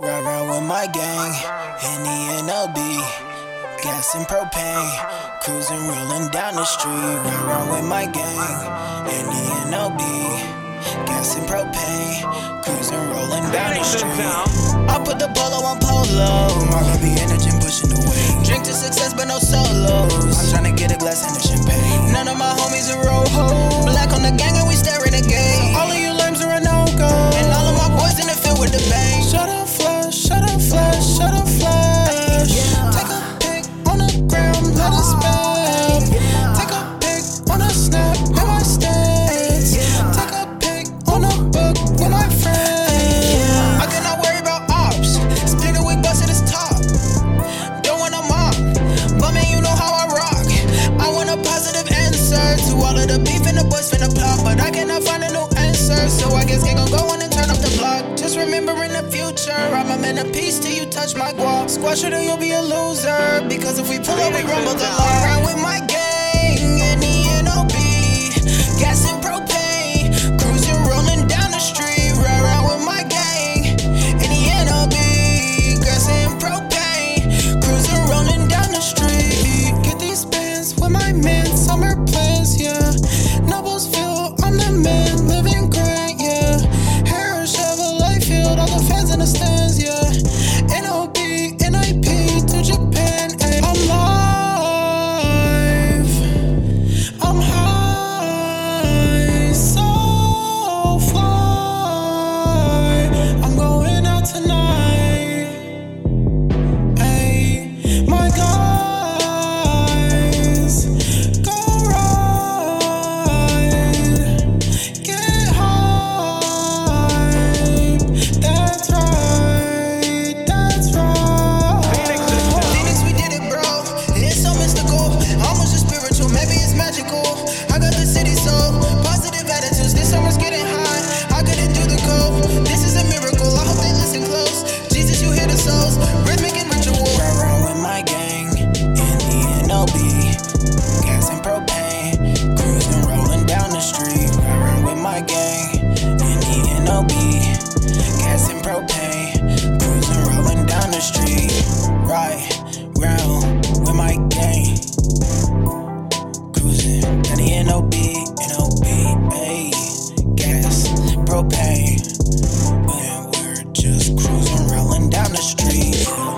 Ride around with my gang, Henny and LB, gas and propane, cruising, rolling down the street. Ride around with my gang, Henny and LB, gas and propane, cruising, rolling down the street. I put the bolo on polo, I be in the gym pushing the weight. Drink to success, but no solos. I'm trying to get a glass and a champagne. None of my homies are roll hoes. I'm a man of peace till you touch my guap. Squash it or you'll be a loser. Because if we pull up, we rumble the law. With my gang. right round with my gang. Cruising, Penny NOB, NOB, A. Gas, propane. And we're just cruising, rolling down the street.